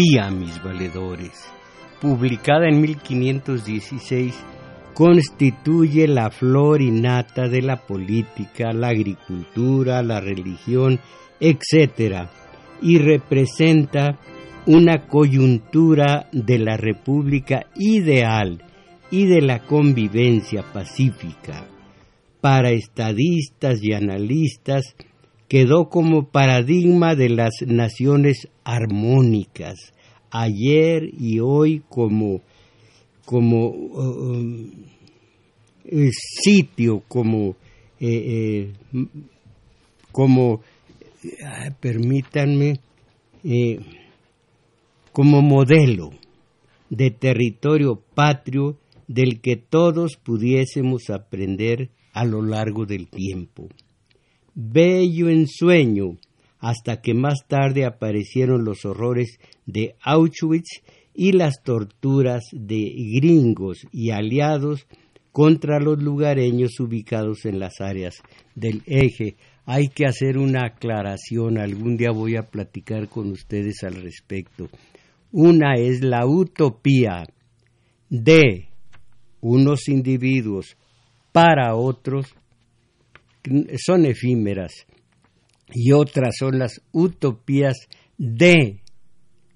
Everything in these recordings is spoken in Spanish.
Mis valedores, publicada en 1516, constituye la flor innata de la política, la agricultura, la religión, etc., y representa una coyuntura de la república ideal y de la convivencia pacífica. Para estadistas y analistas, quedó como paradigma de las naciones armónicas, ayer y hoy como, como um, sitio, como, eh, eh, como permítanme, eh, como modelo de territorio patrio del que todos pudiésemos aprender a lo largo del tiempo bello ensueño, hasta que más tarde aparecieron los horrores de Auschwitz y las torturas de gringos y aliados contra los lugareños ubicados en las áreas del eje. Hay que hacer una aclaración, algún día voy a platicar con ustedes al respecto. Una es la utopía de unos individuos para otros son efímeras y otras son las utopías de,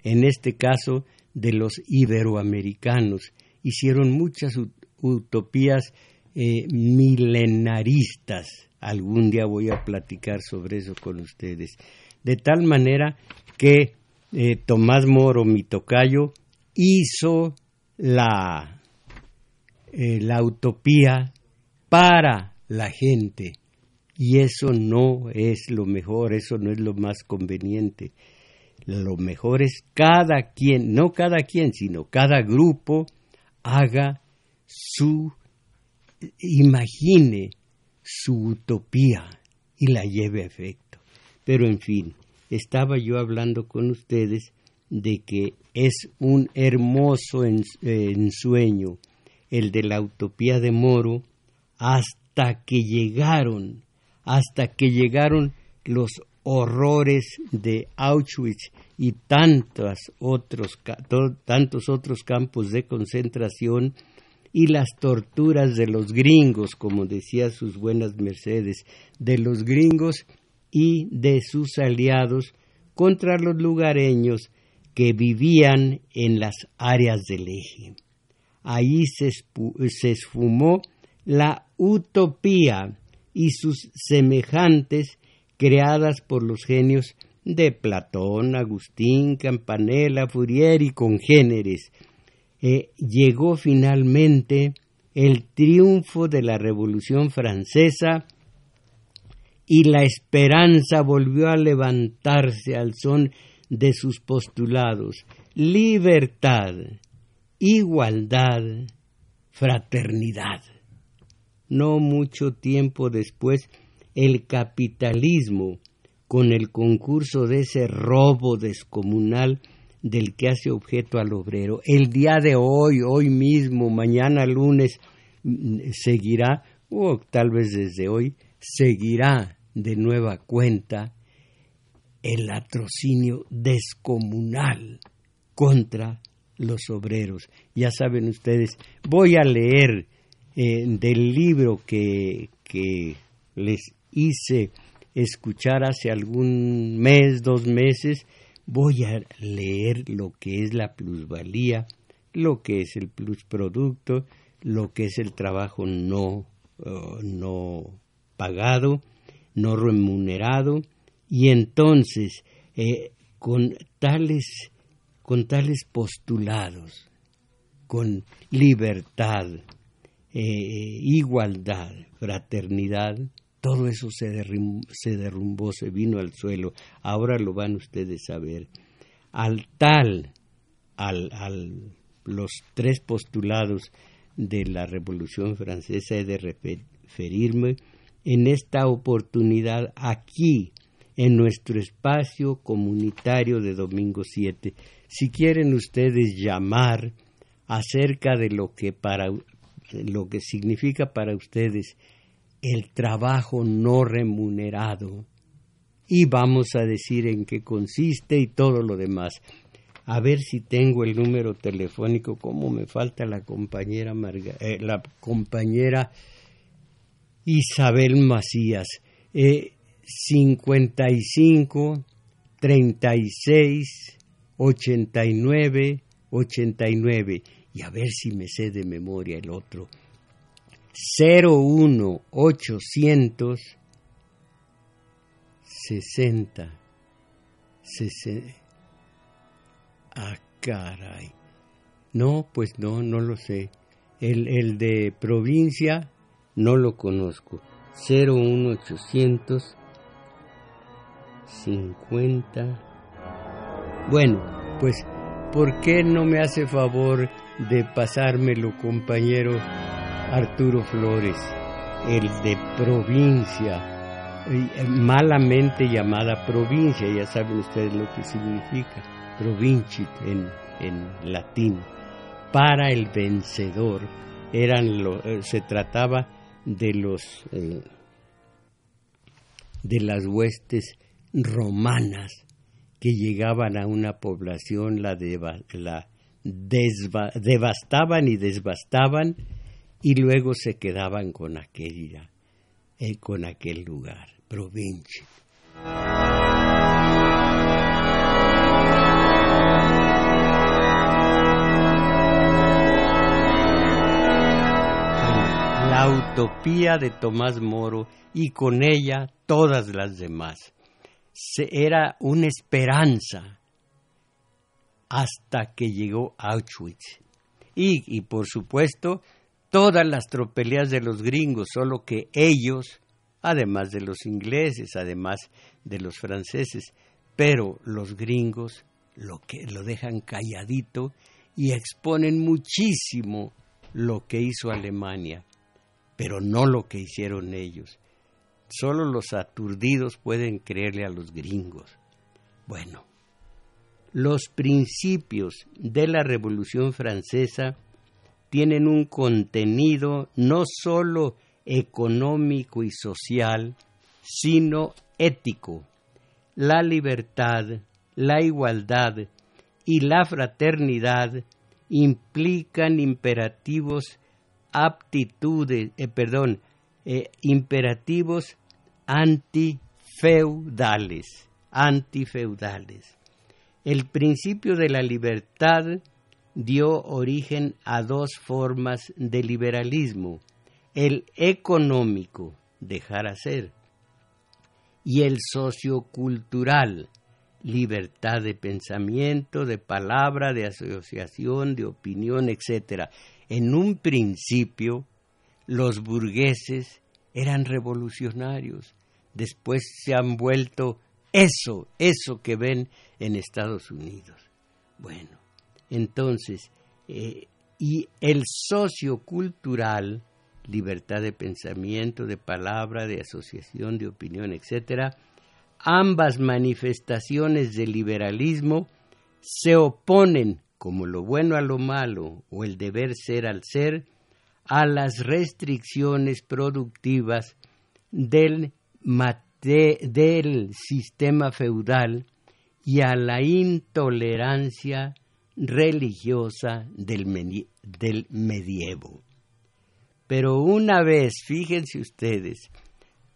en este caso, de los iberoamericanos. Hicieron muchas utopías eh, milenaristas. Algún día voy a platicar sobre eso con ustedes. De tal manera que eh, Tomás Moro, mi tocayo, hizo la, eh, la utopía para la gente y eso no es lo mejor, eso no es lo más conveniente. Lo mejor es cada quien, no cada quien, sino cada grupo haga su, imagine su utopía y la lleve a efecto. Pero en fin, estaba yo hablando con ustedes de que es un hermoso ensueño el de la utopía de Moro hasta que llegaron hasta que llegaron los horrores de Auschwitz y tantos otros, tantos otros campos de concentración y las torturas de los gringos, como decía sus buenas mercedes, de los gringos y de sus aliados contra los lugareños que vivían en las áreas del eje. Ahí se, se esfumó la utopía y sus semejantes creadas por los genios de Platón, Agustín, Campanella, Fourier y congéneres. Eh, llegó finalmente el triunfo de la Revolución Francesa y la esperanza volvió a levantarse al son de sus postulados libertad, igualdad, fraternidad no mucho tiempo después, el capitalismo, con el concurso de ese robo descomunal del que hace objeto al obrero. El día de hoy, hoy mismo, mañana lunes, mm, seguirá, o tal vez desde hoy, seguirá de nueva cuenta el latrocinio descomunal contra los obreros. Ya saben ustedes, voy a leer eh, del libro que, que les hice escuchar hace algún mes, dos meses, voy a leer lo que es la plusvalía, lo que es el plusproducto, lo que es el trabajo no, uh, no pagado, no remunerado, y entonces eh, con tales con tales postulados, con libertad, eh, igualdad, fraternidad, todo eso se derrumbó, se vino al suelo. Ahora lo van ustedes a ver. Al tal, al, al los tres postulados de la Revolución Francesa he de referirme en esta oportunidad aquí, en nuestro espacio comunitario de Domingo 7. Si quieren ustedes llamar acerca de lo que para lo que significa para ustedes el trabajo no remunerado y vamos a decir en qué consiste y todo lo demás. A ver si tengo el número telefónico, como me falta la compañera eh, la compañera Isabel Macías. Eh, 55 36 89 89 y a ver si me sé de memoria el otro. 01800 60 60 ah caray. No pues no no lo sé. El, el de provincia no lo conozco. 01800 50 bueno pues ¿por qué no me hace favor de pasármelo compañero Arturo Flores, el de provincia, eh, malamente llamada provincia, ya saben ustedes lo que significa, provincit en, en latín, para el vencedor, eran lo, eh, se trataba de los eh, de las huestes romanas que llegaban a una población, la, la devastaban y desbastaban y luego se quedaban con aquella, eh, con aquel lugar, provincia. La utopía de Tomás Moro y con ella todas las demás. era una esperanza hasta que llegó Auschwitz. Y, y por supuesto, todas las tropelías de los gringos, solo que ellos, además de los ingleses, además de los franceses, pero los gringos lo que lo dejan calladito y exponen muchísimo lo que hizo Alemania, pero no lo que hicieron ellos. Solo los aturdidos pueden creerle a los gringos. Bueno, los principios de la Revolución Francesa tienen un contenido no sólo económico y social, sino ético. La libertad, la igualdad y la fraternidad implican imperativos aptitudes, eh, perdón, eh, imperativos antifeudales, antifeudales. El principio de la libertad dio origen a dos formas de liberalismo, el económico, dejar hacer, y el sociocultural, libertad de pensamiento, de palabra, de asociación, de opinión, etc. En un principio, los burgueses eran revolucionarios, después se han vuelto eso, eso que ven en Estados Unidos. Bueno, entonces, eh, y el sociocultural, libertad de pensamiento, de palabra, de asociación, de opinión, etcétera, ambas manifestaciones del liberalismo se oponen, como lo bueno a lo malo o el deber ser al ser, a las restricciones productivas del, del sistema feudal y a la intolerancia religiosa del, medievo. Pero una vez, fíjense ustedes,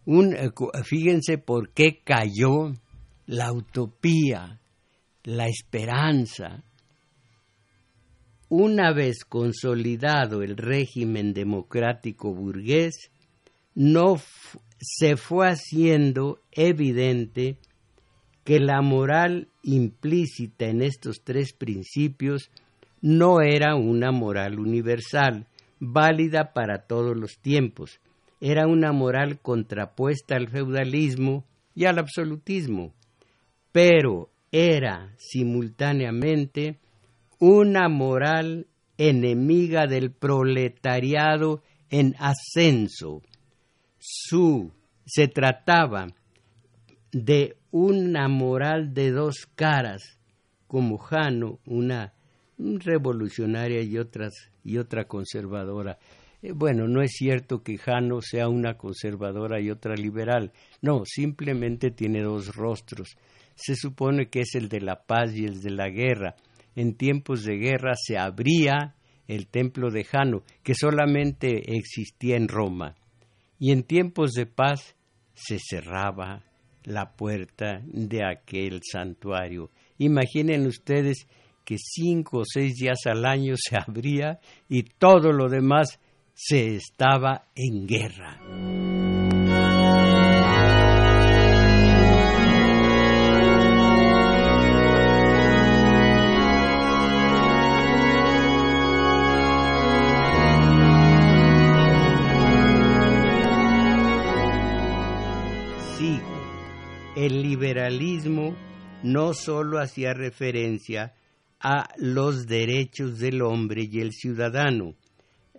Un, eh, fíjense por qué cayó la utopía, la esperanza. Una vez consolidado el régimen democrático burgués, no se fue haciendo evidente que la moral implícita en estos tres principios no era una moral universal, válida para todos los tiempos, era una moral contrapuesta al feudalismo y al absolutismo, pero era simultáneamente una moral enemiga del proletariado en ascenso. Su se trataba de una moral de dos caras, como Jano, una revolucionaria y otras y otra conservadora. Eh, bueno, no es cierto que Jano sea una conservadora y otra liberal. No, simplemente tiene dos rostros. Se supone que es el de la paz y el de la guerra. En tiempos de guerra se abría el templo de Jano, que solamente existía en Roma. Y en tiempos de paz se cerraba la puerta de aquel santuario. Imaginen ustedes que cinco o seis días al año se abría y todo lo demás se estaba en guerra. El liberalismo no sólo hacía referencia a los derechos del hombre y el ciudadano,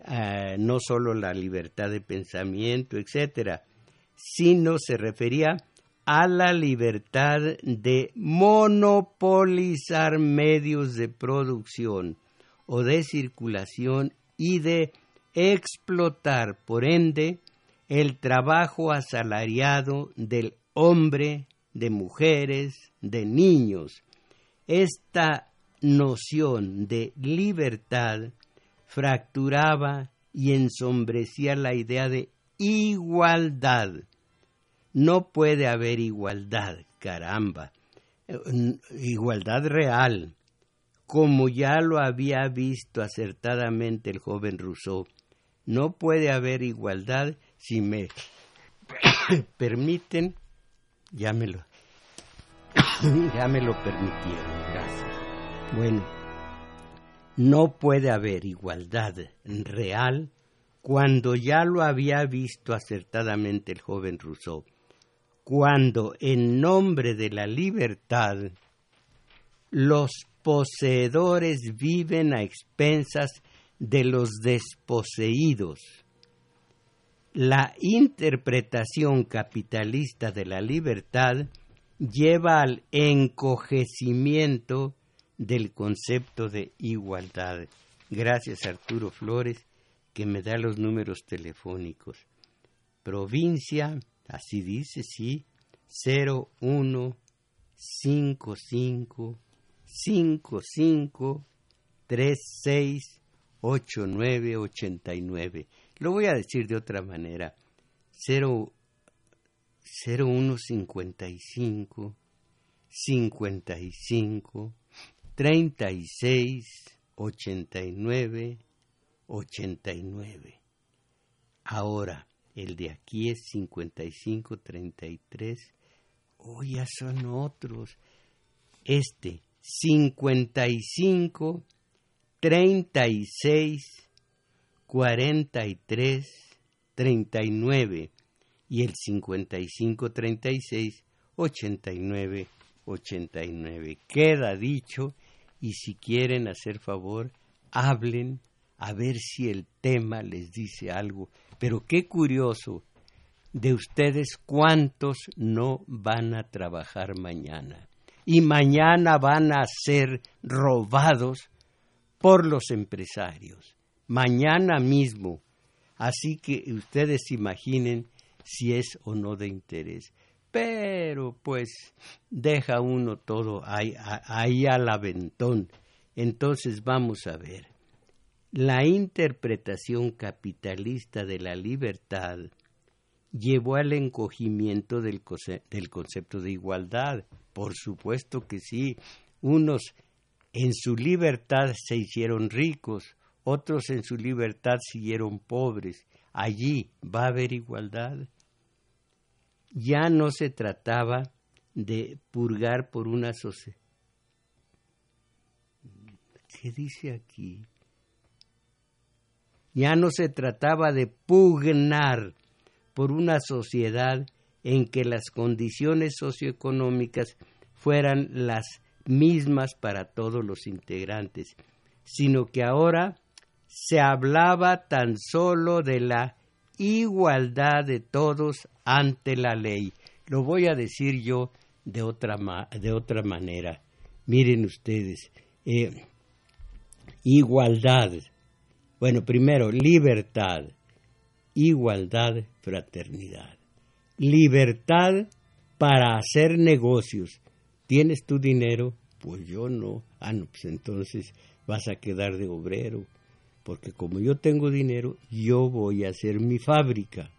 eh, no sólo la libertad de pensamiento, etcétera, sino se refería a la libertad de monopolizar medios de producción o de circulación y de explotar, por ende, el trabajo asalariado del hombre, de mujeres, de niños. Esta noción de libertad fracturaba y ensombrecía la idea de igualdad. No puede haber igualdad, caramba. Igualdad real, como ya lo había visto acertadamente el joven Rousseau. No puede haber igualdad si me permiten ya me lo, ya me lo permitieron, gracias. Bueno, no puede haber igualdad real cuando ya lo había visto acertadamente el joven Rousseau, cuando en nombre de la libertad los poseedores viven a expensas de los desposeídos la interpretación capitalista de la libertad lleva al encogecimiento del concepto de igualdad. Gracias Arturo Flores que me da los números telefónicos. Provincia, así dice, sí, 0155 55 36 8989. Lo voy a decir de otra manera. 0, 0155 55 36 89 89. Ahora, el de aquí es 55 33. Oh, ya son otros. Este, 55 36 43 39 y el 55 36 89 89. Queda dicho y si quieren hacer favor, hablen a ver si el tema les dice algo. Pero qué curioso de ustedes cuántos no van a trabajar mañana y mañana van a ser robados por los empresarios mañana mismo. Así que ustedes imaginen si es o no de interés. Pero pues deja uno todo ahí, ahí al aventón. Entonces vamos a ver. La interpretación capitalista de la libertad llevó al encogimiento del, del concepto de igualdad. Por supuesto que sí. Unos en su libertad se hicieron ricos, otros en su libertad siguieron pobres. Allí va a haber igualdad. Ya no se trataba de purgar por una sociedad. ¿Qué dice aquí? Ya no se trataba de pugnar por una sociedad en que las condiciones socioeconómicas fueran las mismas para todos los integrantes, sino que ahora se hablaba tan solo de la igualdad de todos ante la ley. Lo voy a decir yo de otra, de otra manera. Miren ustedes, eh, igualdad. Bueno, primero, libertad, igualdad, fraternidad. Libertad para hacer negocios. ¿Tienes tu dinero? Pues yo no. Ah, no, pues entonces vas a quedar de obrero. Porque como yo tengo dinero, yo voy a hacer mi fábrica.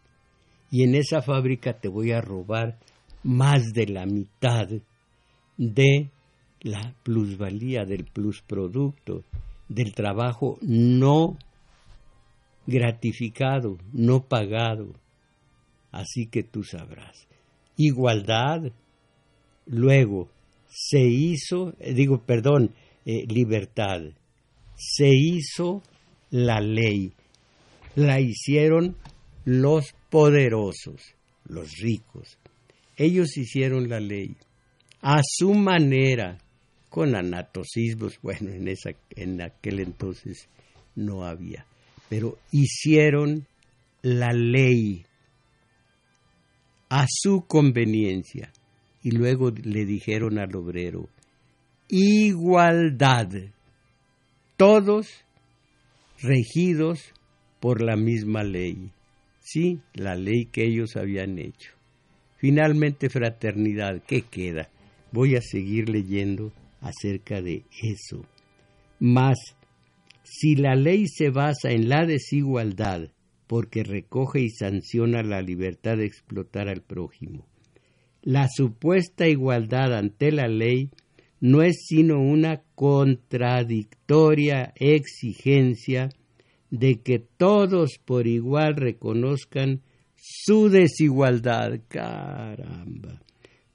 Y en esa fábrica te voy a robar más de la mitad de la plusvalía, del plusproducto, del trabajo no gratificado, no pagado. Así que tú sabrás. Igualdad. Luego, se hizo, eh, digo, perdón, eh, libertad. Se hizo la ley. La hicieron los poderosos, los ricos. Ellos hicieron la ley a su manera, con anatosismos. Bueno, en, esa, en aquel entonces no había pero hicieron la ley a su conveniencia y luego le dijeron al obrero, igualdad, todos regidos por la misma ley, sí, la ley que ellos habían hecho. Finalmente, fraternidad, ¿qué queda? Voy a seguir leyendo acerca de eso. Más si la ley se basa en la desigualdad, porque recoge y sanciona la libertad de explotar al prójimo, la supuesta igualdad ante la ley no es sino una contradictoria exigencia de que todos por igual reconozcan su desigualdad, caramba,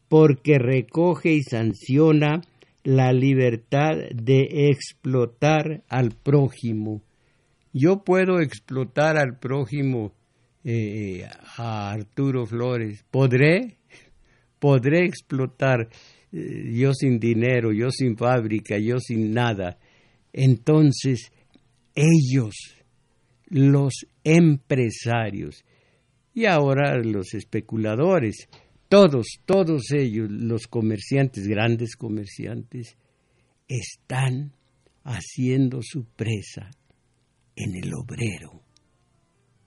porque recoge y sanciona la libertad de explotar al prójimo. Yo puedo explotar al prójimo eh, a Arturo Flores. ¿Podré? ¿Podré explotar yo sin dinero, yo sin fábrica, yo sin nada? Entonces, ellos, los empresarios, y ahora los especuladores, todos, todos ellos, los comerciantes, grandes comerciantes, están haciendo su presa en el obrero.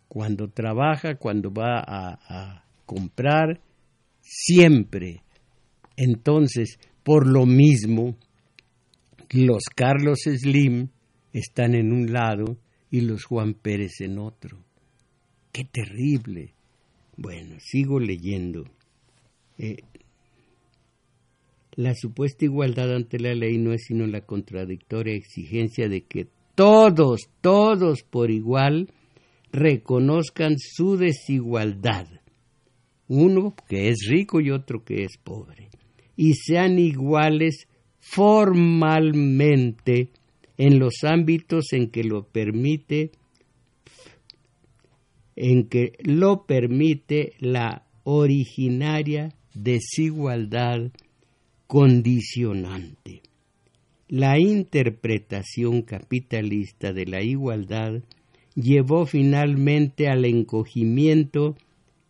Cuando trabaja, cuando va a, comprar, siempre. Entonces, por lo mismo, los Carlos Slim están en un lado y los Juan Pérez en otro. ¡Qué terrible! Bueno, sigo leyendo. Eh, la supuesta igualdad ante la ley no es sino la contradictoria exigencia de que todos, todos por igual reconozcan su desigualdad. Uno que es rico y otro que es pobre. Y sean iguales formalmente en los ámbitos en que lo permite en que lo permite la originaria desigualdad condicionante. La interpretación capitalista de la igualdad llevó finalmente al encogimiento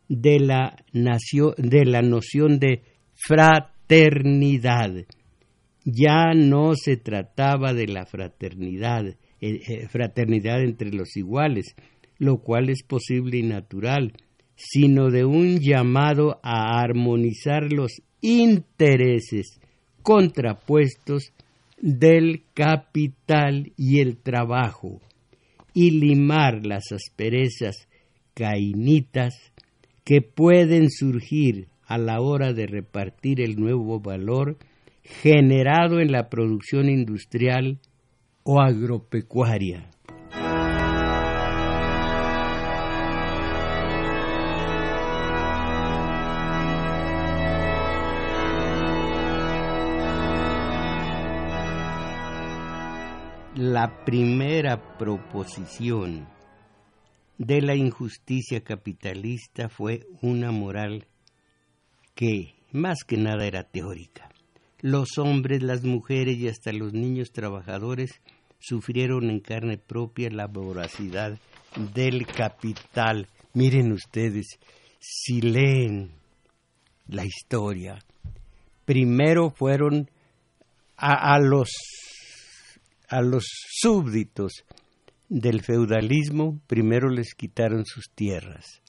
de la, de la noción de fraternidad. Ya no se trataba de la fraternidad, eh, eh, fraternidad entre los iguales, lo cual es posible y natural, sino de un llamado a armonizar los intereses contrapuestos del capital y el trabajo y limar las asperezas cainitas que pueden surgir a la hora de repartir el nuevo valor generado en la producción industrial o agropecuaria. La primera proposición de la injusticia capitalista fue una moral que más que nada era teórica. Los hombres, las mujeres y hasta los niños trabajadores sufrieron en carne propia la voracidad del capital. Miren ustedes, si leen la historia, primero fueron a, los a los súbditos del feudalismo, primero les quitaron sus tierras.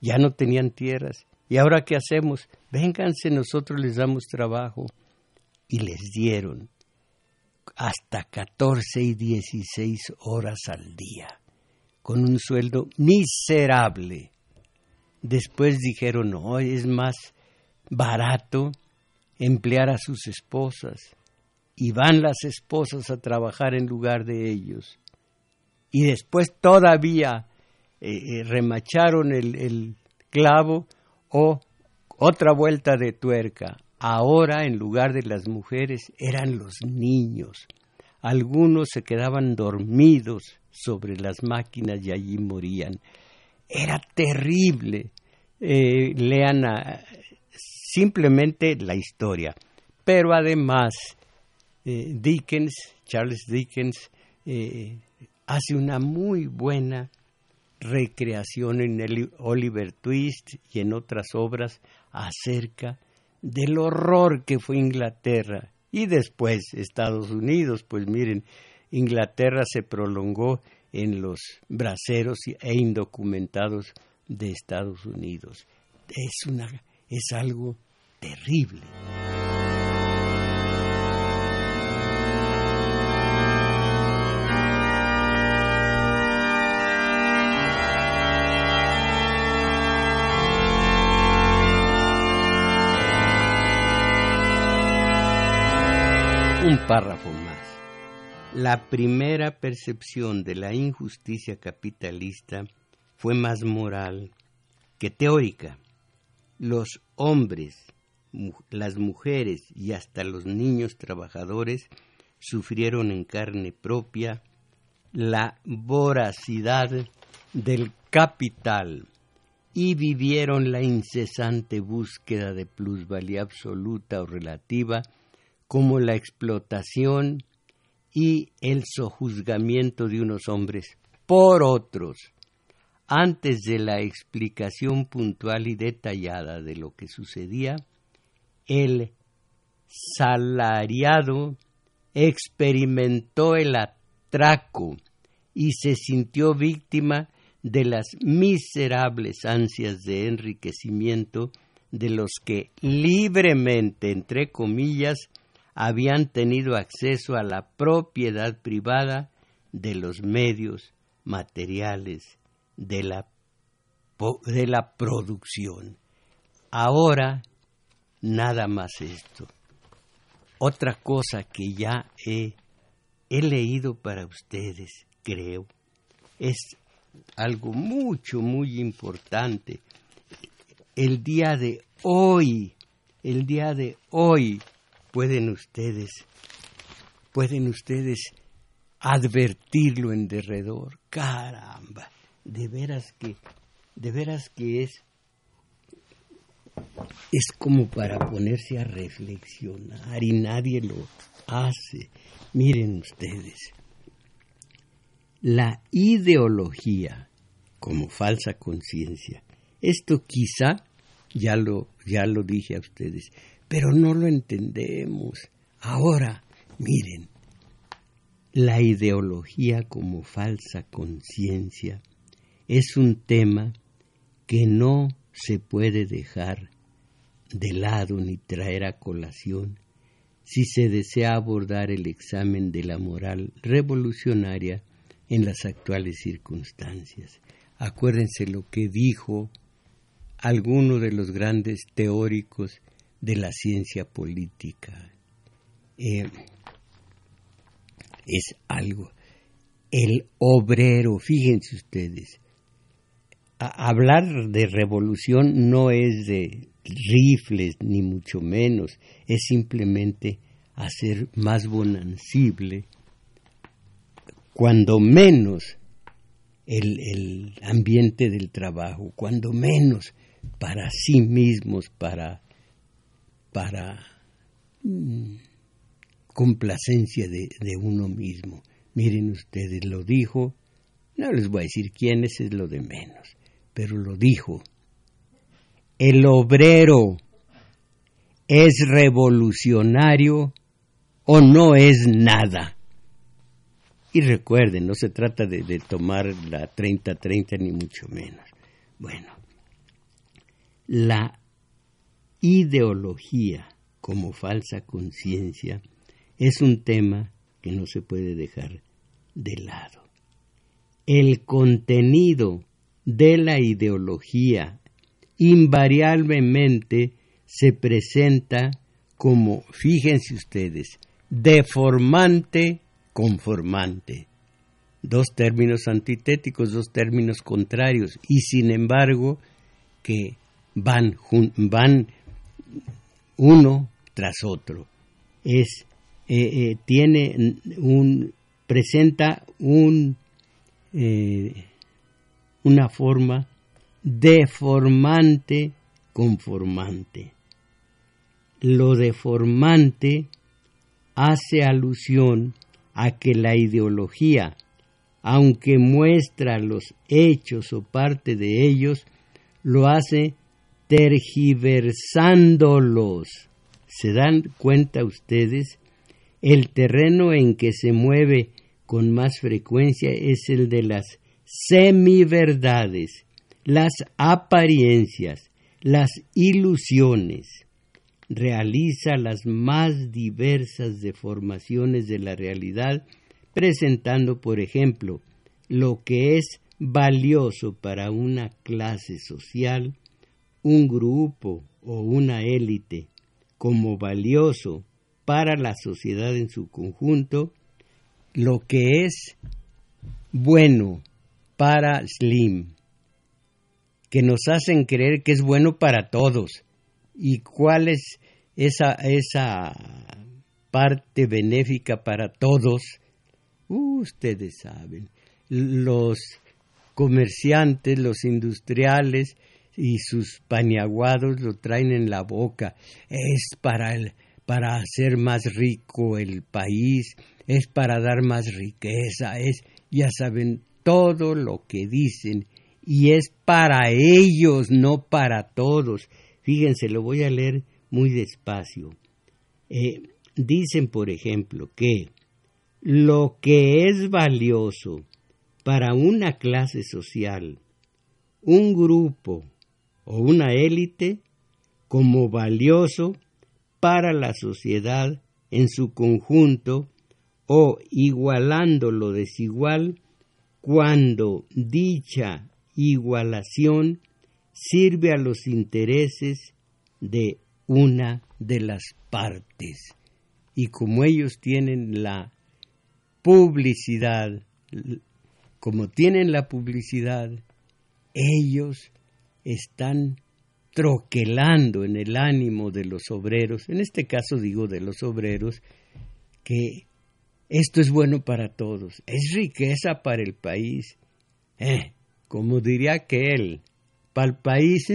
Ya no tenían tierras. ¿Y ahora qué hacemos? Vénganse, nosotros les damos trabajo. Y les dieron hasta 14 y 16 horas al día, con un sueldo miserable. Después dijeron, no, es más barato emplear a sus esposas. Y van las esposas a trabajar en lugar de ellos y después todavía eh, eh, remacharon el, el clavo o otra vuelta de tuerca. Ahora en lugar de las mujeres eran los niños. Algunos se quedaban dormidos sobre las máquinas y allí morían. Era terrible. Eh, lean simplemente la historia. Pero además, Dickens, Charles Dickens, hace una muy buena recreación en el Oliver Twist y en otras obras acerca del horror que fue Inglaterra y después Estados Unidos, pues miren, Inglaterra se prolongó en los braceros e indocumentados de Estados Unidos. Es una es algo terrible. Un párrafo más. La primera percepción de la injusticia capitalista fue más moral que teórica. Los hombres, las mujeres y hasta los niños trabajadores sufrieron en carne propia la voracidad del capital y vivieron la incesante búsqueda de plusvalía absoluta o relativa como la explotación y el sojuzgamiento de unos hombres por otros. Antes de la explicación puntual y detallada de lo que sucedía, el salariado experimentó el atraco y se sintió víctima de las miserables ansias de enriquecimiento de los que libremente, entre comillas, habían tenido acceso a la propiedad privada de los medios materiales de la, de la producción. Ahora, nada más esto. Otra cosa que ya he, he leído para ustedes, creo, es algo mucho, muy importante. El día de hoy, el día de hoy, pueden ustedes, pueden ustedes advertirlo en derredor. Caramba, de veras que, de veras que es, es como para ponerse a reflexionar y nadie lo hace. Miren ustedes, la ideología como falsa conciencia, esto quizá, ya lo, ya lo dije a ustedes, pero no lo entendemos. Ahora, miren, la ideología como falsa conciencia es un tema que no se puede dejar de lado ni traer a colación si se desea abordar el examen de la moral revolucionaria en las actuales circunstancias. Acuérdense lo que dijo alguno de los grandes teóricos de la ciencia política. Eh, es algo. El obrero, fíjense ustedes, hablar de revolución no es de rifles, ni mucho menos, es simplemente hacer más bonancible, cuando menos, el, ambiente del trabajo, cuando menos para sí mismos, para, para mm, complacencia de, de, uno mismo. Miren ustedes, lo dijo, no les voy a decir quién es, es lo de menos, pero lo dijo. El obrero es revolucionario o no es nada. Y recuerden, no se trata de, de tomar la 30-30 ni mucho menos. Bueno, la ideología como falsa conciencia es un tema que no se puede dejar de lado. El contenido de la ideología invariablemente se presenta como, fíjense ustedes, deformante conformante. Dos términos antitéticos, dos términos contrarios, y sin embargo que van, van uno tras otro. Es, eh, eh, tiene un, presenta un, eh, una forma deformante conformante. Lo deformante hace alusión a que la ideología, aunque muestra los hechos o parte de ellos, lo hace tergiversándolos. ¿Se dan cuenta ustedes? El terreno en que se mueve con más frecuencia es el de las semiverdades, las apariencias, las ilusiones realiza las más diversas deformaciones de la realidad, presentando, por ejemplo, lo que es valioso para una clase social, un grupo o una élite, como valioso para la sociedad en su conjunto, lo que es bueno para Slim, que nos hacen creer que es bueno para todos, y cuál es esa, esa parte benéfica para todos, ustedes saben, los comerciantes, los industriales y sus paniaguados lo traen en la boca. Es para, el, para hacer más rico el país, es para dar más riqueza, es, ya saben, todo lo que dicen y es para ellos, no para todos. Fíjense, lo voy a leer muy despacio. Eh, dicen, por ejemplo, que lo que es valioso para una clase social, un grupo o una élite, como valioso para la sociedad en su conjunto o igualando lo desigual cuando dicha igualación sirve a los intereses de una de las partes. Y como ellos tienen la publicidad, como tienen la publicidad, ellos están troquelando en el ánimo de los obreros, en este caso digo de los obreros, que esto es bueno para todos, es riqueza para el país. Eh, como diría aquel, para el país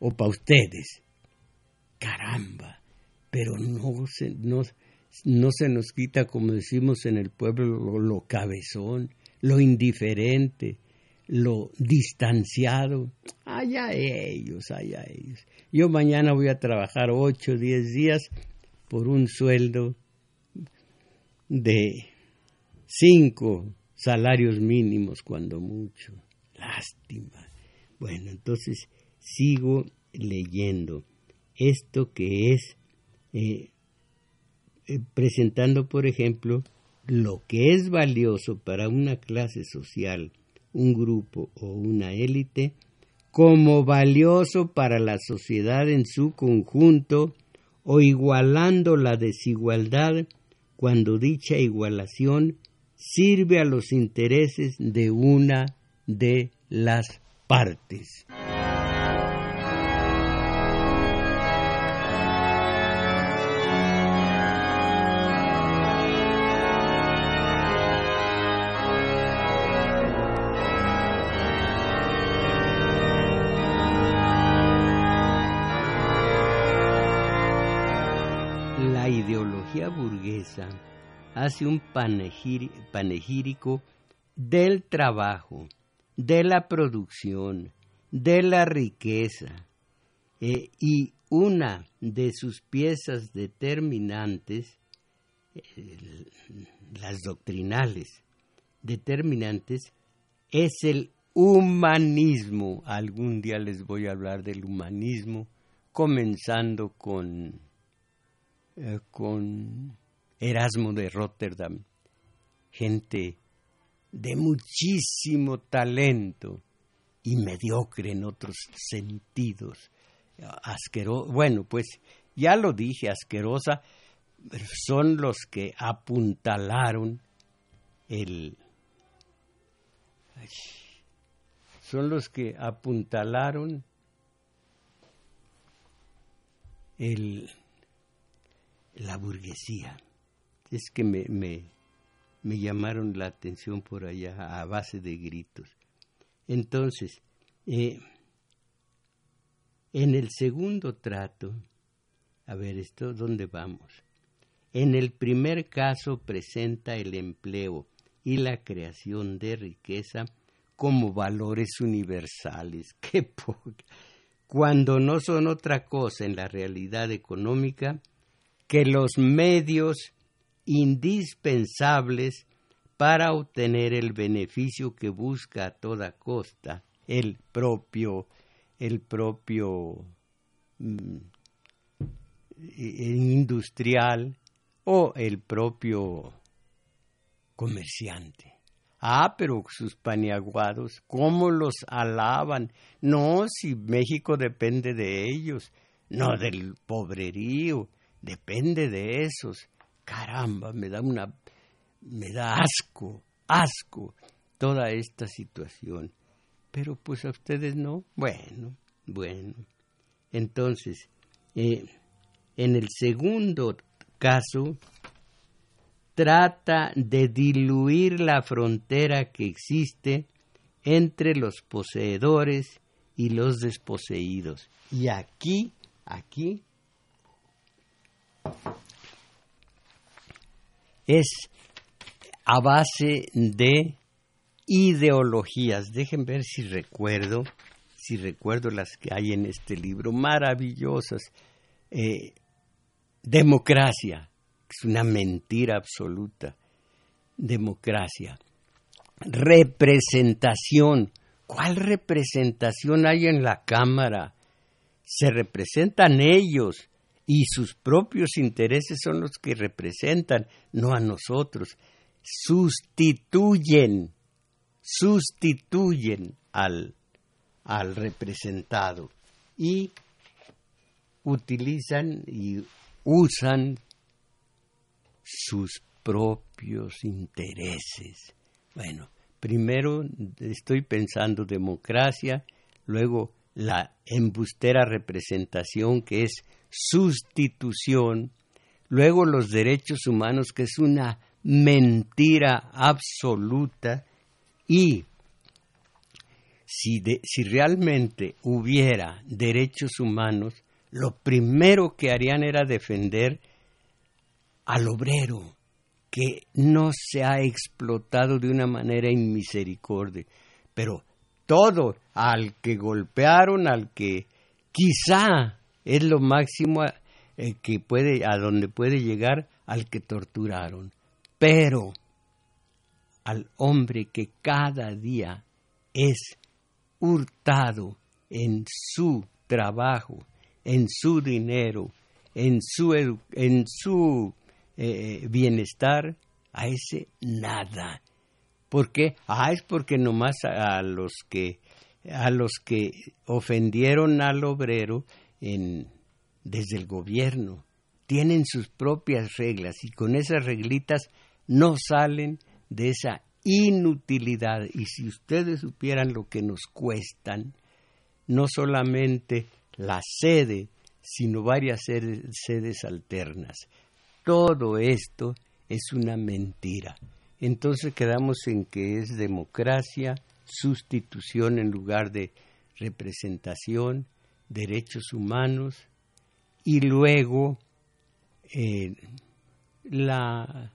o para ustedes. Caramba, pero no se, no, no se nos quita, como decimos en el pueblo, lo, lo cabezón, lo indiferente, lo distanciado. Allá ellos, allá ellos. Yo mañana voy a trabajar ocho, diez días por un sueldo de cinco salarios mínimos cuando mucho. Lástima. Bueno, entonces sigo leyendo esto que es eh, eh, presentando, por ejemplo, lo que es valioso para una clase social, un grupo o una élite, como valioso para la sociedad en su conjunto o igualando la desigualdad cuando dicha igualación sirve a los intereses de una de las partes. Hace un panegírico del trabajo, de la producción, de la riqueza, eh, y una de sus piezas determinantes, las doctrinales determinantes, es el humanismo. Algún día les voy a hablar del humanismo, comenzando con, eh, con Erasmo de Rotterdam, gente de muchísimo talento y mediocre en otros sentidos. Asqueroso, bueno, pues ya lo dije, asquerosa, son los que apuntalaron el... Son los que apuntalaron el, la burguesía es que me, me, llamaron la atención por allá a base de gritos. Entonces, eh, en el segundo trato, a ver, esto, ¿dónde vamos? En el primer caso presenta el empleo y la creación de riqueza como valores universales. ¡Qué Cuando no son otra cosa en la realidad económica que los medios indispensables para obtener el beneficio que busca a toda costa el propio el propio mm, industrial o el propio comerciante. Ah, pero sus paniaguados, ¿cómo los alaban? No, si México depende de ellos, no del pobrerío, depende de esos caramba, me da una, me da asco, asco toda esta situación. Pero pues a ustedes no. Bueno, bueno. Entonces, eh, en el segundo caso, trata de diluir la frontera que existe entre los poseedores y los desposeídos. Y aquí, aquí es a base de ideologías. Dejen ver si recuerdo, si recuerdo las que hay en este libro, maravillosas. Eh, democracia, es una mentira absoluta. Democracia. Representación. ¿Cuál representación hay en la Cámara? Se representan ellos y sus propios intereses son los que representan, no a nosotros. Sustituyen, sustituyen al, al representado y utilizan y usan sus propios intereses. Bueno, primero estoy pensando democracia, luego la embustera representación que es sustitución, luego los derechos humanos, que es una mentira absoluta, y si, si realmente hubiera derechos humanos, lo primero que harían era defender al obrero, que no se ha explotado de una manera inmisericordia, pero todo, al que golpearon, al que quizá es lo máximo eh, que puede, a donde puede llegar al que torturaron. Pero al hombre que cada día es hurtado en su trabajo, en su dinero, en su, en su eh, bienestar, a ese nada. ¿Por qué? Ah, es porque nomás a, los que a los que ofendieron al obrero en, desde el gobierno. Tienen sus propias reglas y con esas reglitas no salen de esa inutilidad. Y si ustedes supieran lo que nos cuestan, no solamente la sede, sino varias sedes, alternas. Todo esto es una mentira. Entonces quedamos en que es democracia, sustitución en lugar de representación, derechos humanos y luego eh, la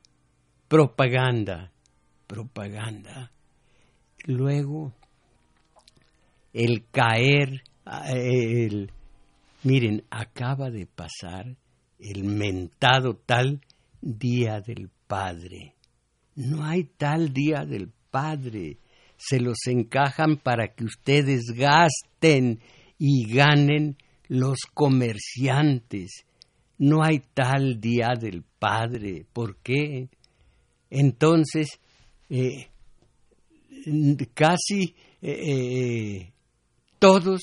propaganda, propaganda, luego el caer, el, miren, acaba de pasar el mentado tal Día del Padre. No hay tal Día del Padre. Se los encajan para que ustedes gasten y ganen los comerciantes. No hay tal Día del Padre. ¿Por qué? Entonces, eh, casi eh, eh, todos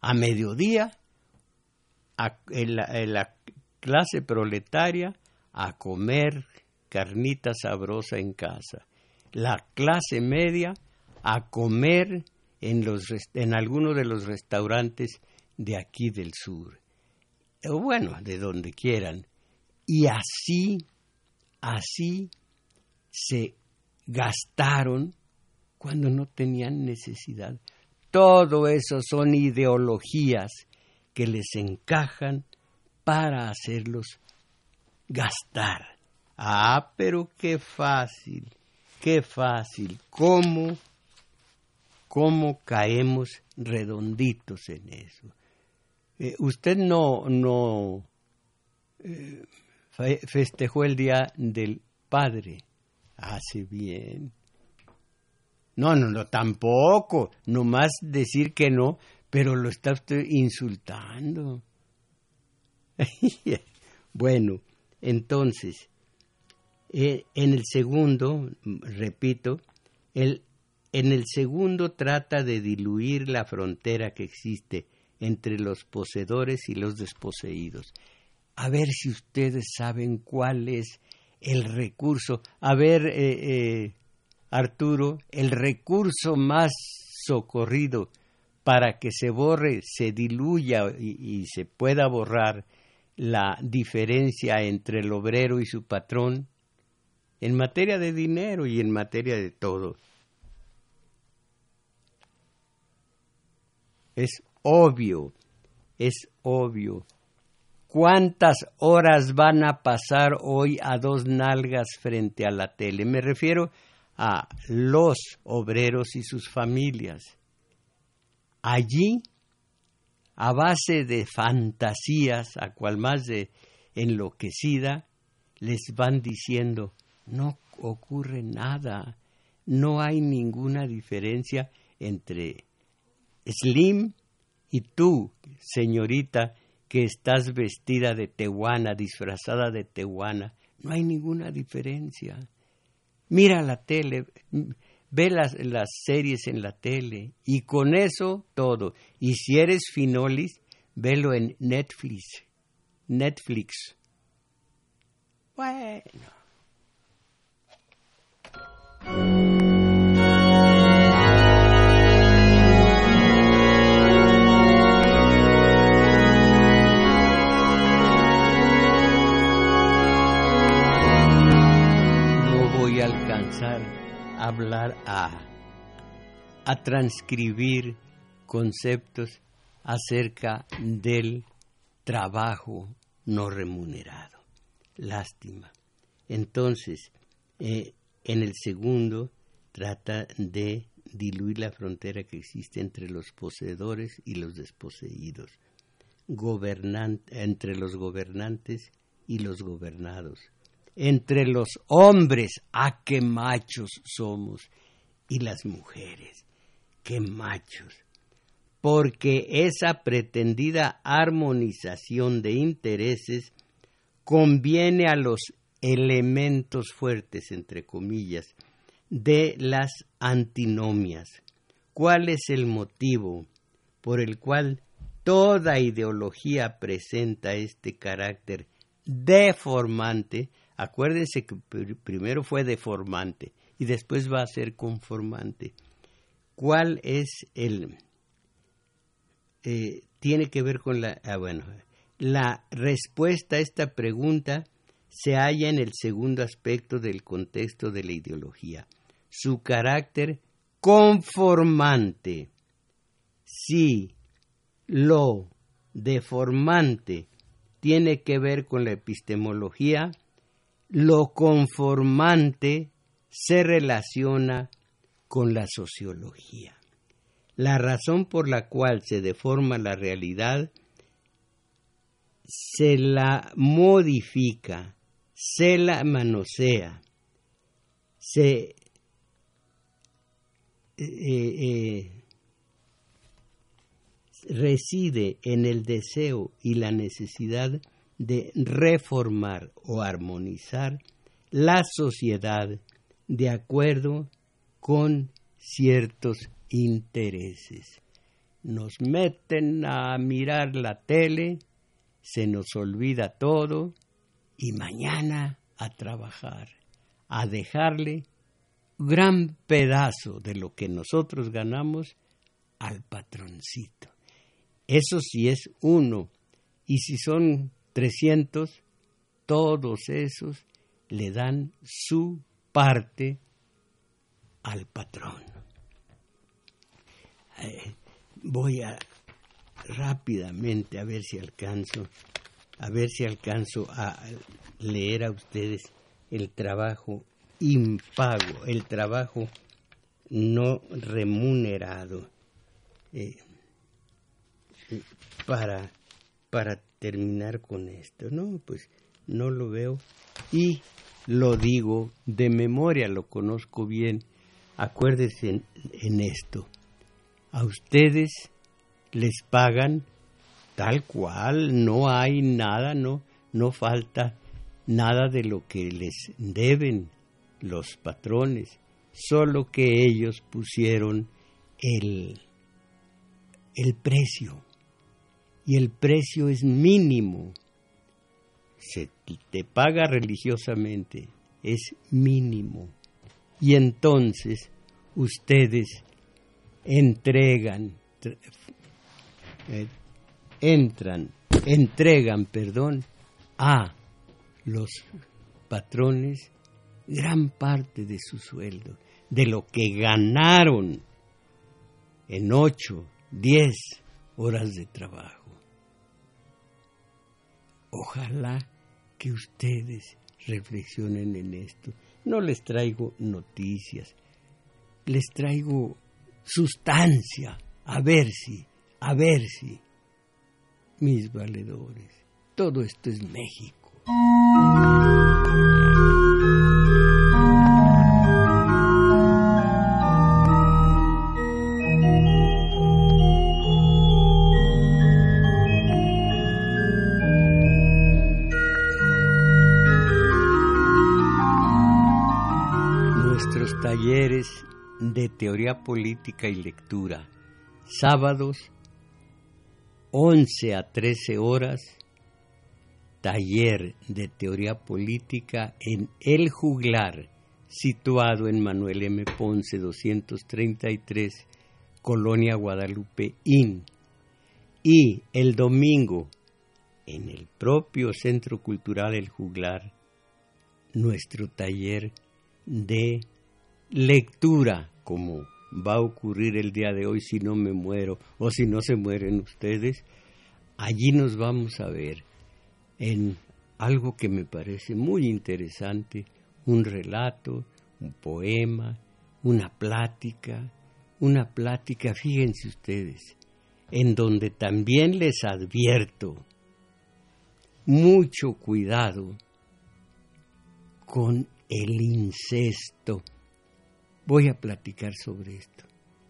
a mediodía en, la, clase proletaria a comer carnita sabrosa en casa. La clase media a comer en, los, en alguno de los restaurantes de aquí del sur. O bueno, de donde quieran. Y así, así se gastaron cuando no tenían necesidad. Todo eso son ideologías que les encajan para hacerlos gastar. Ah, pero qué fácil, qué fácil. ¿Cómo, cómo caemos redonditos en eso? Eh, usted no, no eh, festejó el Día del Padre. Hace bien. No, no, no, tampoco. Nomás decir que no, pero lo está usted insultando. bueno, entonces, eh, en el segundo, repito, el, en el segundo trata de diluir la frontera que existe entre los poseedores y los desposeídos. A ver si ustedes saben cuál es el recurso. A ver, eh, eh, Arturo, el recurso más socorrido para que se borre, se diluya y, se pueda borrar la diferencia entre el obrero y su patrón en materia de dinero y en materia de todo. Es obvio, es obvio. ¿Cuántas horas van a pasar hoy a dos nalgas frente a la tele? Me refiero a los obreros y sus familias. Allí, a base de fantasías, a cual más de enloquecida, les van diciendo, no ocurre nada, no hay ninguna diferencia entre Slim y tú, señorita, que estás vestida de tehuana, disfrazada de tehuana, no hay ninguna diferencia mira la tele, ve las, las series en la tele y con eso todo. Y si eres finolis, velo en Netflix. Netflix. Bueno. Hablar a, a transcribir conceptos acerca del trabajo no remunerado. Lástima. Entonces, eh, en el segundo trata de diluir la frontera que existe entre los poseedores y los desposeídos, entre los gobernantes y los gobernados, entre los hombres, a ah, qué machos somos, y las mujeres, qué machos, porque esa pretendida armonización de intereses conviene a los elementos fuertes, entre comillas, de las antinomias, ¿Cuál es el motivo por el cual toda ideología presenta este carácter deformante? Acuérdense que primero fue deformante y después va a ser conformante. ¿Cuál es el... Eh, tiene que ver con la... Ah, bueno, la respuesta a esta pregunta se halla en el segundo aspecto del contexto de la ideología, su carácter conformante. Si lo deformante tiene que ver con la epistemología, lo conformante se relaciona con la sociología. La razón por la cual se deforma la realidad se la modifica, se la manosea, se eh, eh, reside en el deseo y la necesidad de reformar o armonizar la sociedad de acuerdo con ciertos intereses. Nos meten a mirar la tele, se nos olvida todo y mañana a trabajar, a dejarle gran pedazo de lo que nosotros ganamos al patroncito. Eso sí es uno. Y si son 300, todos esos le dan su parte al patrón. Eh, voy a rápidamente a ver si alcanzo, a ver si alcanzo a leer a ustedes el trabajo impago, el trabajo no remunerado. Eh, para, para terminar con esto. No, pues no lo veo y lo digo de memoria, lo conozco bien. Acuérdense en, en esto. A ustedes les pagan tal cual, no hay nada, no, no falta nada de lo que les deben los patrones, solo que ellos pusieron el, el precio y el precio es mínimo. Se te paga religiosamente, es mínimo. Y entonces ustedes entregan, eh, entran, entregan, perdón, a los patrones gran parte de su sueldo, de lo que ganaron en ocho, diez horas de trabajo. Ojalá que ustedes reflexionen en esto. No les traigo noticias, les traigo sustancia, a ver si, a ver si, mis valedores, todo esto es México. talleres de teoría política y lectura, sábados 11 a 13 horas, taller de teoría política en El Juglar, situado en Manuel M. Ponce 233, Colonia Guadalupe Inn. Y el domingo, en el propio Centro Cultural El Juglar, nuestro taller de lectura, como va a ocurrir el día de hoy si no me muero o si no se mueren ustedes, allí nos vamos a ver en algo que me parece muy interesante, un relato, un poema, una plática, una plática, fíjense ustedes, en donde también les advierto mucho cuidado con el incesto Voy a platicar sobre esto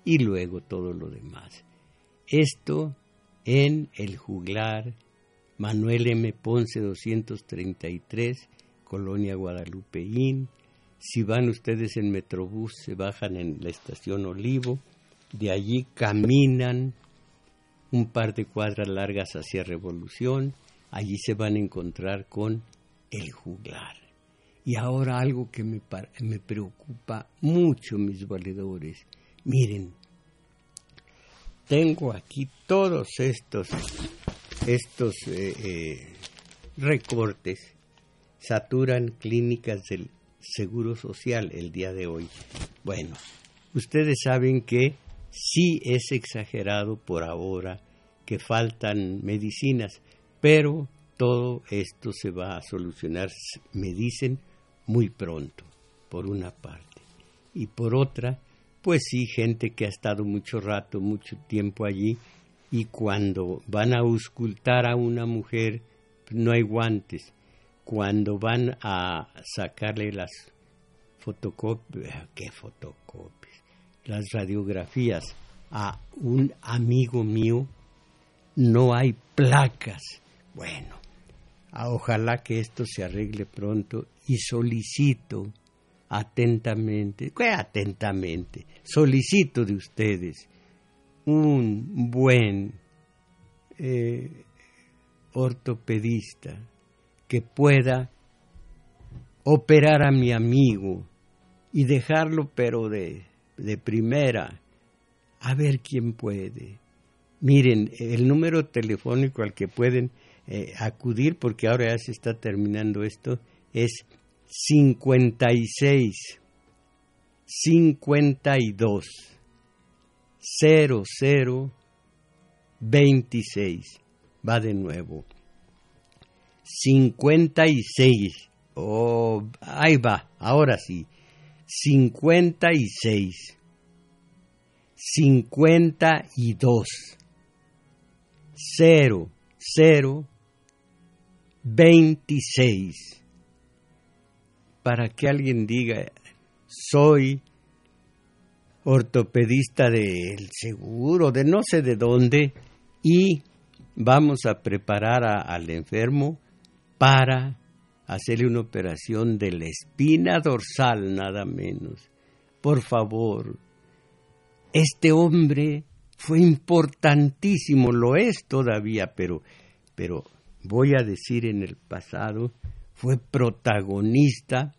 y luego todo lo demás. Esto en El Juglar, Manuel M. Ponce 233, Colonia Guadalupeín. Si van ustedes en Metrobús, se bajan en la estación Olivo de allí caminan un par de cuadras largas hacia Revolución, allí se van a encontrar con el juglar. Y ahora algo que me, me preocupa mucho, mis valedores. Miren, tengo aquí todos estos, estos eh, eh, recortes, saturan clínicas del Seguro Social el día de hoy. Bueno, ustedes saben que sí es exagerado por ahora que faltan medicinas, pero todo esto se va a solucionar, me dicen, muy pronto, por una parte. Y por otra, pues sí, gente que ha estado mucho rato, mucho tiempo allí, y cuando van a auscultar a una mujer, no hay guantes. Cuando van a sacarle las fotocopias, ¿qué fotocopias? Las radiografías a un amigo mío, no hay placas. Bueno, ojalá que esto se arregle pronto y solicito atentamente, ¿qué atentamente? Solicito de ustedes un buen eh, ortopedista que pueda operar a mi amigo y dejarlo pero de, de primera, a ver quién puede. Miren, el número telefónico al que pueden eh, acudir, porque ahora ya se está terminando esto, es 56 52 00 26. Va de nuevo. 56. Oh, ahí va, ahora sí. 56. 52. 0, 0, 26 para que alguien diga, soy ortopedista del seguro, de no sé de dónde, y vamos a preparar al enfermo para hacerle una operación de la espina dorsal, nada menos. Por favor, este hombre fue importantísimo, lo es todavía, pero, pero voy a decir en el pasado, fue protagonista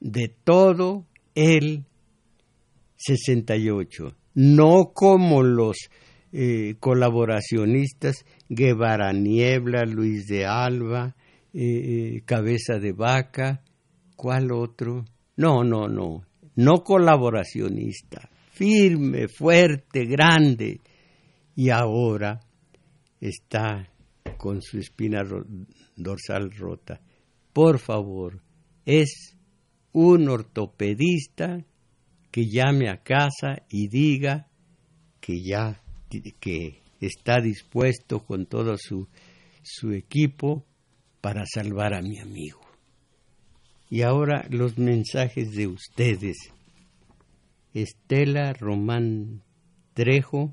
de todo el 68, no como los eh, colaboracionistas Guevara Niebla, Luis de Alba, eh, eh, Cabeza de Vaca, ¿cuál otro? No, no, no, no colaboracionista, firme, fuerte, grande, y ahora está con su espina dorsal rota. Por favor, es un ortopedista que llame a casa y diga que ya que está dispuesto con todo su, su equipo para salvar a mi amigo. Y ahora los mensajes de ustedes. Estela Román Trejo,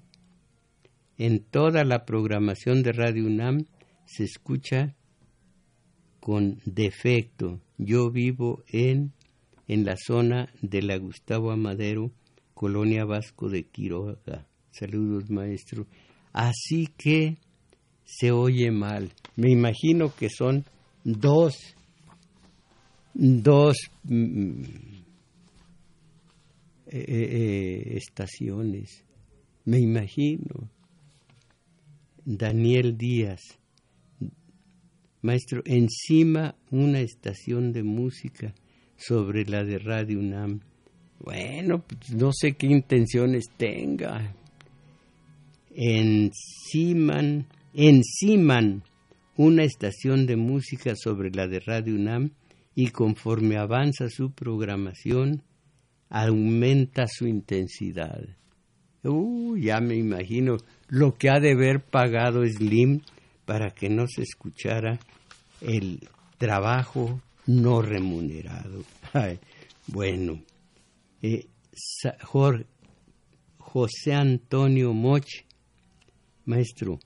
en toda la programación de Radio UNAM se escucha con defecto. Yo vivo en, en la zona de la Gustavo Amadero, Colonia Vasco de Quiroga. Saludos, maestro. Así que se oye mal. Me imagino que son dos, dos mm, eh, eh, eh, estaciones. Me imagino. Daniel Díaz. Maestro, encima una estación de música sobre la de Radio UNAM. Bueno, pues no sé qué intenciones tenga. Enciman, enciman una estación de música sobre la de Radio UNAM y conforme avanza su programación, aumenta su intensidad. Uh, ya me imagino lo que ha de haber pagado Slim para que no se escuchara el trabajo no remunerado. bueno, eh, José Antonio Moch, maestro,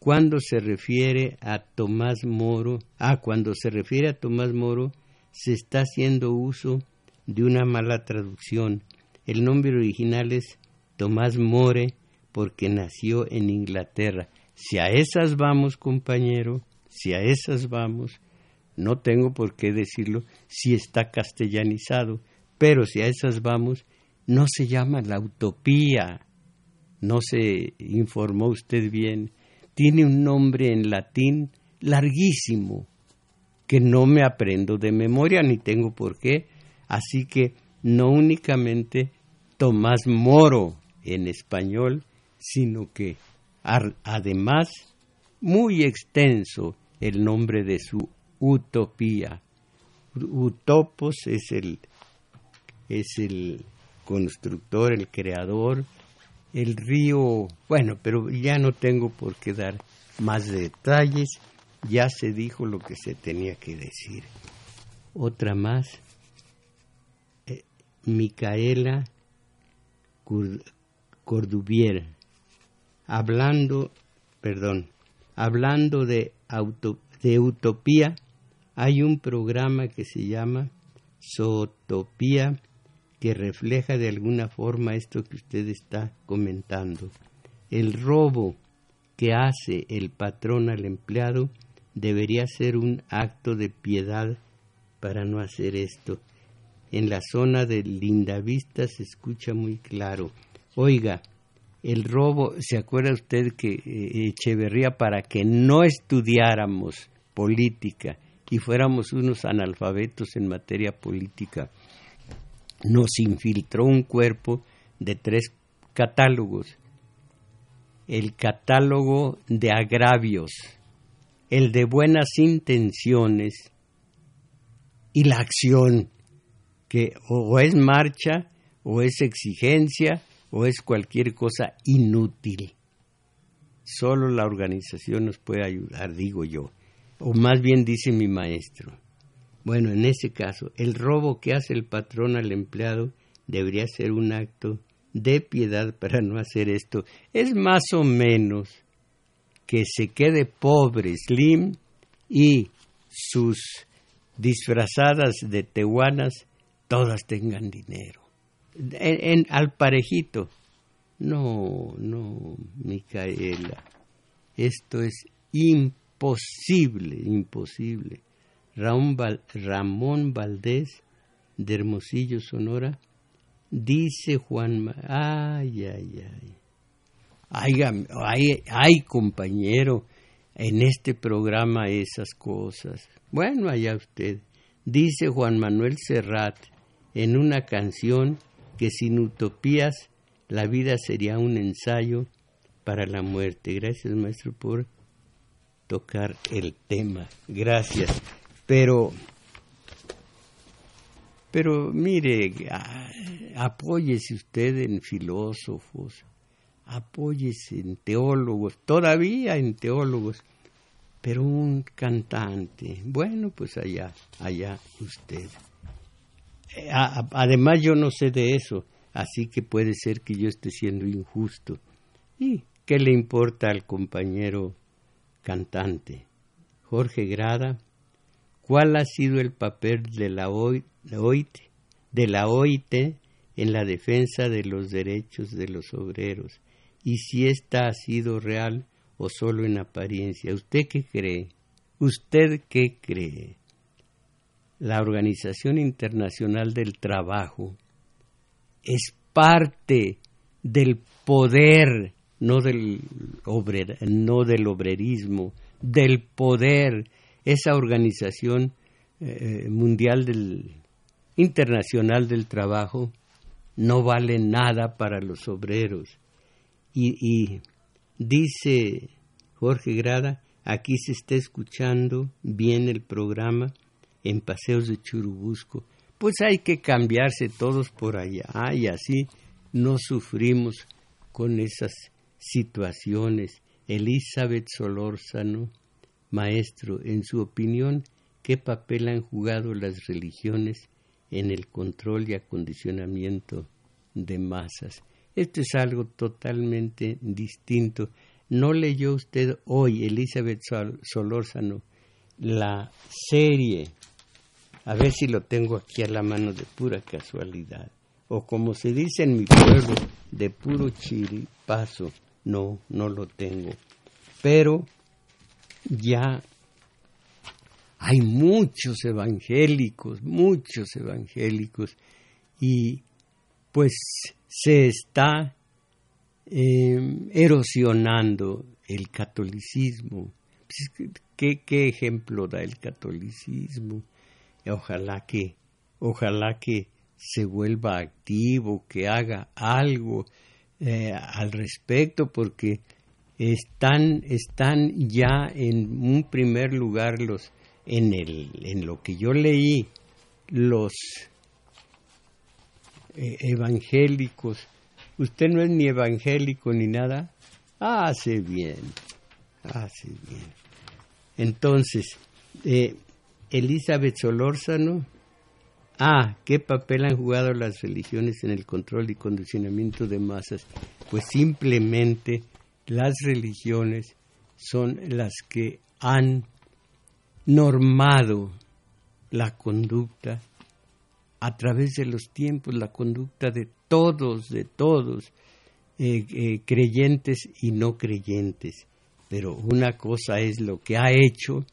cuando se refiere a Tomás Moro, ah, cuando se refiere a Tomás Moro, se está haciendo uso de una mala traducción. El nombre original es Tomás More porque nació en Inglaterra. Si a esas vamos, compañero, si a esas vamos, no tengo por qué decirlo si está castellanizado, pero si a esas vamos, no se llama la utopía, no se informó usted bien, tiene un nombre en latín larguísimo, que no me aprendo de memoria ni tengo por qué, así que no únicamente Tomás Moro en español, sino que además muy extenso el nombre de su utopía. Utopos es el, es el constructor, el creador, el río, bueno, pero ya no tengo por qué dar más detalles, ya se dijo lo que se tenía que decir. Otra más, eh, Micaela Cordubier, hablando, perdón, hablando de, de utopía, hay un programa que se llama Zootopía que refleja de alguna forma esto que usted está comentando. El robo que hace el patrón al empleado debería ser un acto de piedad para no hacer esto. En la zona de Lindavista se escucha muy claro. Oiga, el robo, ¿se acuerda usted que eh, Echeverría para que no estudiáramos política y fuéramos unos analfabetos en materia política, nos infiltró un cuerpo de tres catálogos. El catálogo de agravios, el de buenas intenciones y la acción, que o es marcha, o es exigencia, o es cualquier cosa inútil. Solo la organización nos puede ayudar, digo yo, o más bien dice mi maestro. Bueno, en ese caso, el robo que hace el patrón al empleado debería ser un acto de piedad para no hacer esto. Es más o menos que se quede pobre Slim y sus disfrazadas de tehuanas todas tengan dinero. En, al parejito. No, no, Micaela. Esto es imposible, imposible. Ramón Valdés de Hermosillo, Sonora, dice Juan, ay, ay, ay, ay, compañero, en este programa esas cosas. Bueno, allá usted, dice Juan Manuel Serrat en una canción que sin utopías la vida sería un ensayo para la muerte. Gracias, maestro, por tocar el tema. Gracias. Pero, pero mire, apóyese usted en filósofos, apóyese en teólogos, todavía en teólogos, pero un cantante, bueno, pues allá, allá usted. Además yo no sé de eso, así que puede ser que yo esté siendo injusto. ¿Y qué le importa al compañero cantante? Jorge Grada ¿Cuál ha sido el papel de la OIT, de la OIT en la defensa de los derechos de los obreros? Y si esta ha sido real o solo en apariencia. ¿Usted qué cree? ¿Usted qué cree? La Organización Internacional del Trabajo es parte del poder, no del, no del obrerismo, del poder esa organización eh, mundial del internacional del trabajo no vale nada para los obreros. Y dice Jorge Grada, aquí se está escuchando bien el programa en Paseos de Churubusco. Pues hay que cambiarse todos por allá y así no sufrimos con esas situaciones. Elizabeth Solórzano Maestro, en su opinión, ¿qué papel han jugado las religiones en el control y acondicionamiento de masas? Esto es algo totalmente distinto. ¿No leyó usted hoy, Elizabeth Solórzano, la serie? A ver si lo tengo aquí a la mano de pura casualidad. o como se dice en mi pueblo, de puro chiripazo. No, no lo tengo. Pero ya hay muchos evangélicos, muchos evangélicos, y pues se está em, erosionando el catolicismo. Pues, ¿Qué, ¿Qué ejemplo da el catolicismo? Ojalá que, ojalá que se vuelva activo, que haga algo eh, al respecto, porque están, están ya en un primer lugar los, en, el, en lo que yo leí, los eh, evangélicos. Usted no es ni evangélico ni nada. Hace bien, hace bien. Entonces, eh, Elizabeth Solórzano, ah, ¿qué papel han jugado las religiones en el control y condicionamiento de masas? Pues simplemente las religiones son las que han normado la conducta a través de los tiempos, la conducta de todos, de todos, eh, eh, creyentes y no creyentes. Pero una cosa es lo que ha hecho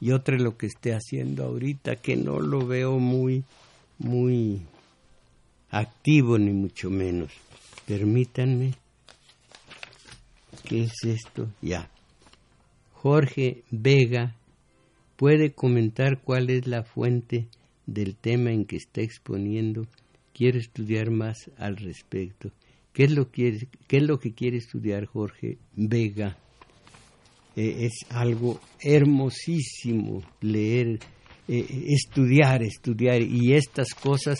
y otra lo que esté haciendo ahorita, que no lo veo muy, muy activo ni mucho menos. Permítanme. ¿Qué es esto? Ya. Jorge Vega puede comentar cuál es la fuente del tema en que está exponiendo. Quiere estudiar más al respecto. ¿Qué es lo, qué es lo que quiere estudiar Jorge Vega? Eh, es algo hermosísimo leer, eh, estudiar, estudiar. Y estas cosas,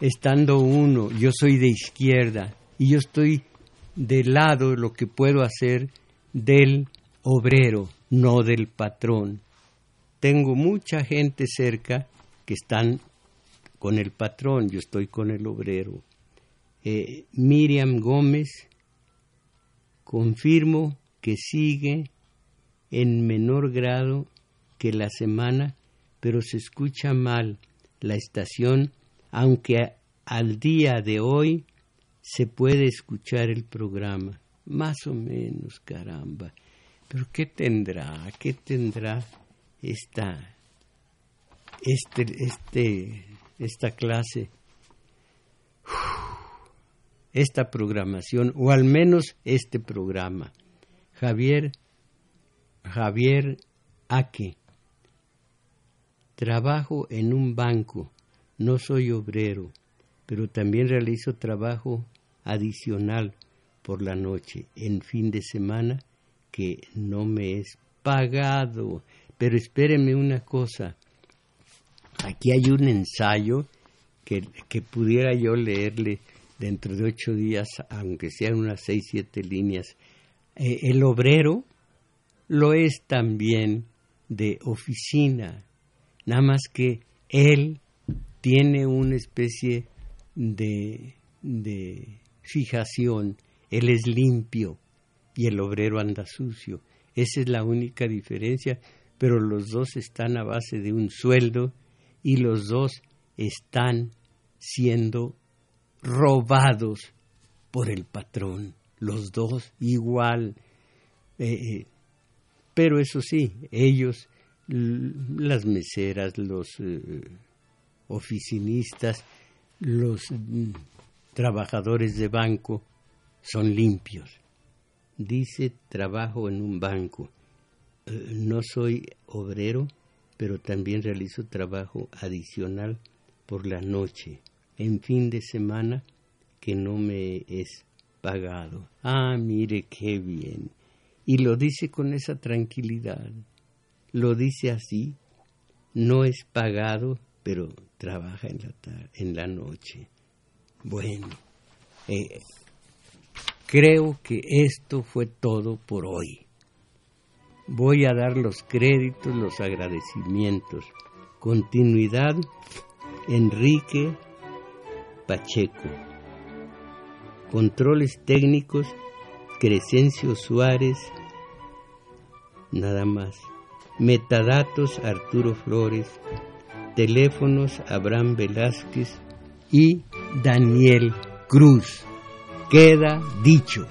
estando uno, yo soy de izquierda y yo estoy del lado de lo que puedo hacer del obrero, no del patrón. Tengo mucha gente cerca que están con el patrón, yo estoy con el obrero. Eh, Miriam Gómez, confirmo que sigue en menor grado que la semana, pero se escucha mal la estación, aunque al día de hoy se puede escuchar el programa, más o menos, caramba. Pero ¿qué tendrá? ¿Qué tendrá esta, este, este, esta clase? esta programación, o al menos este programa. Javier, Javier Aque. Trabajo en un banco, no soy obrero, pero también realizo trabajo adicional por la noche, en fin de semana, que no me es pagado. Pero espéreme una cosa, aquí hay un ensayo que, que pudiera yo leerle dentro de ocho días, aunque sean unas seis, siete líneas. Eh, el obrero lo es también de oficina, nada más que él tiene una especie de, de fijación, él es limpio y el obrero anda sucio. Esa es la única diferencia, pero los dos están a base de un sueldo y los dos están siendo robados por el patrón, los dos igual. Eh, eh, pero eso sí, ellos, las meseras, los eh, oficinistas, los mm, trabajadores de banco son limpios. Dice trabajo en un banco. Eh, no soy obrero, pero también realizo trabajo adicional por la noche, en fin de semana, que no me es pagado. Ah, mire qué bien. Y lo dice con esa tranquilidad. Lo dice así. No es pagado, pero trabaja en la, en la noche. Bueno, eh, creo que esto fue todo por hoy. Voy a dar los créditos, los agradecimientos. Continuidad, Enrique Pacheco. Controles técnicos, Crescencio Suárez, nada más. Metadatos, Arturo Flores. Teléfonos, Abraham Velázquez y Daniel Cruz. Queda dicho.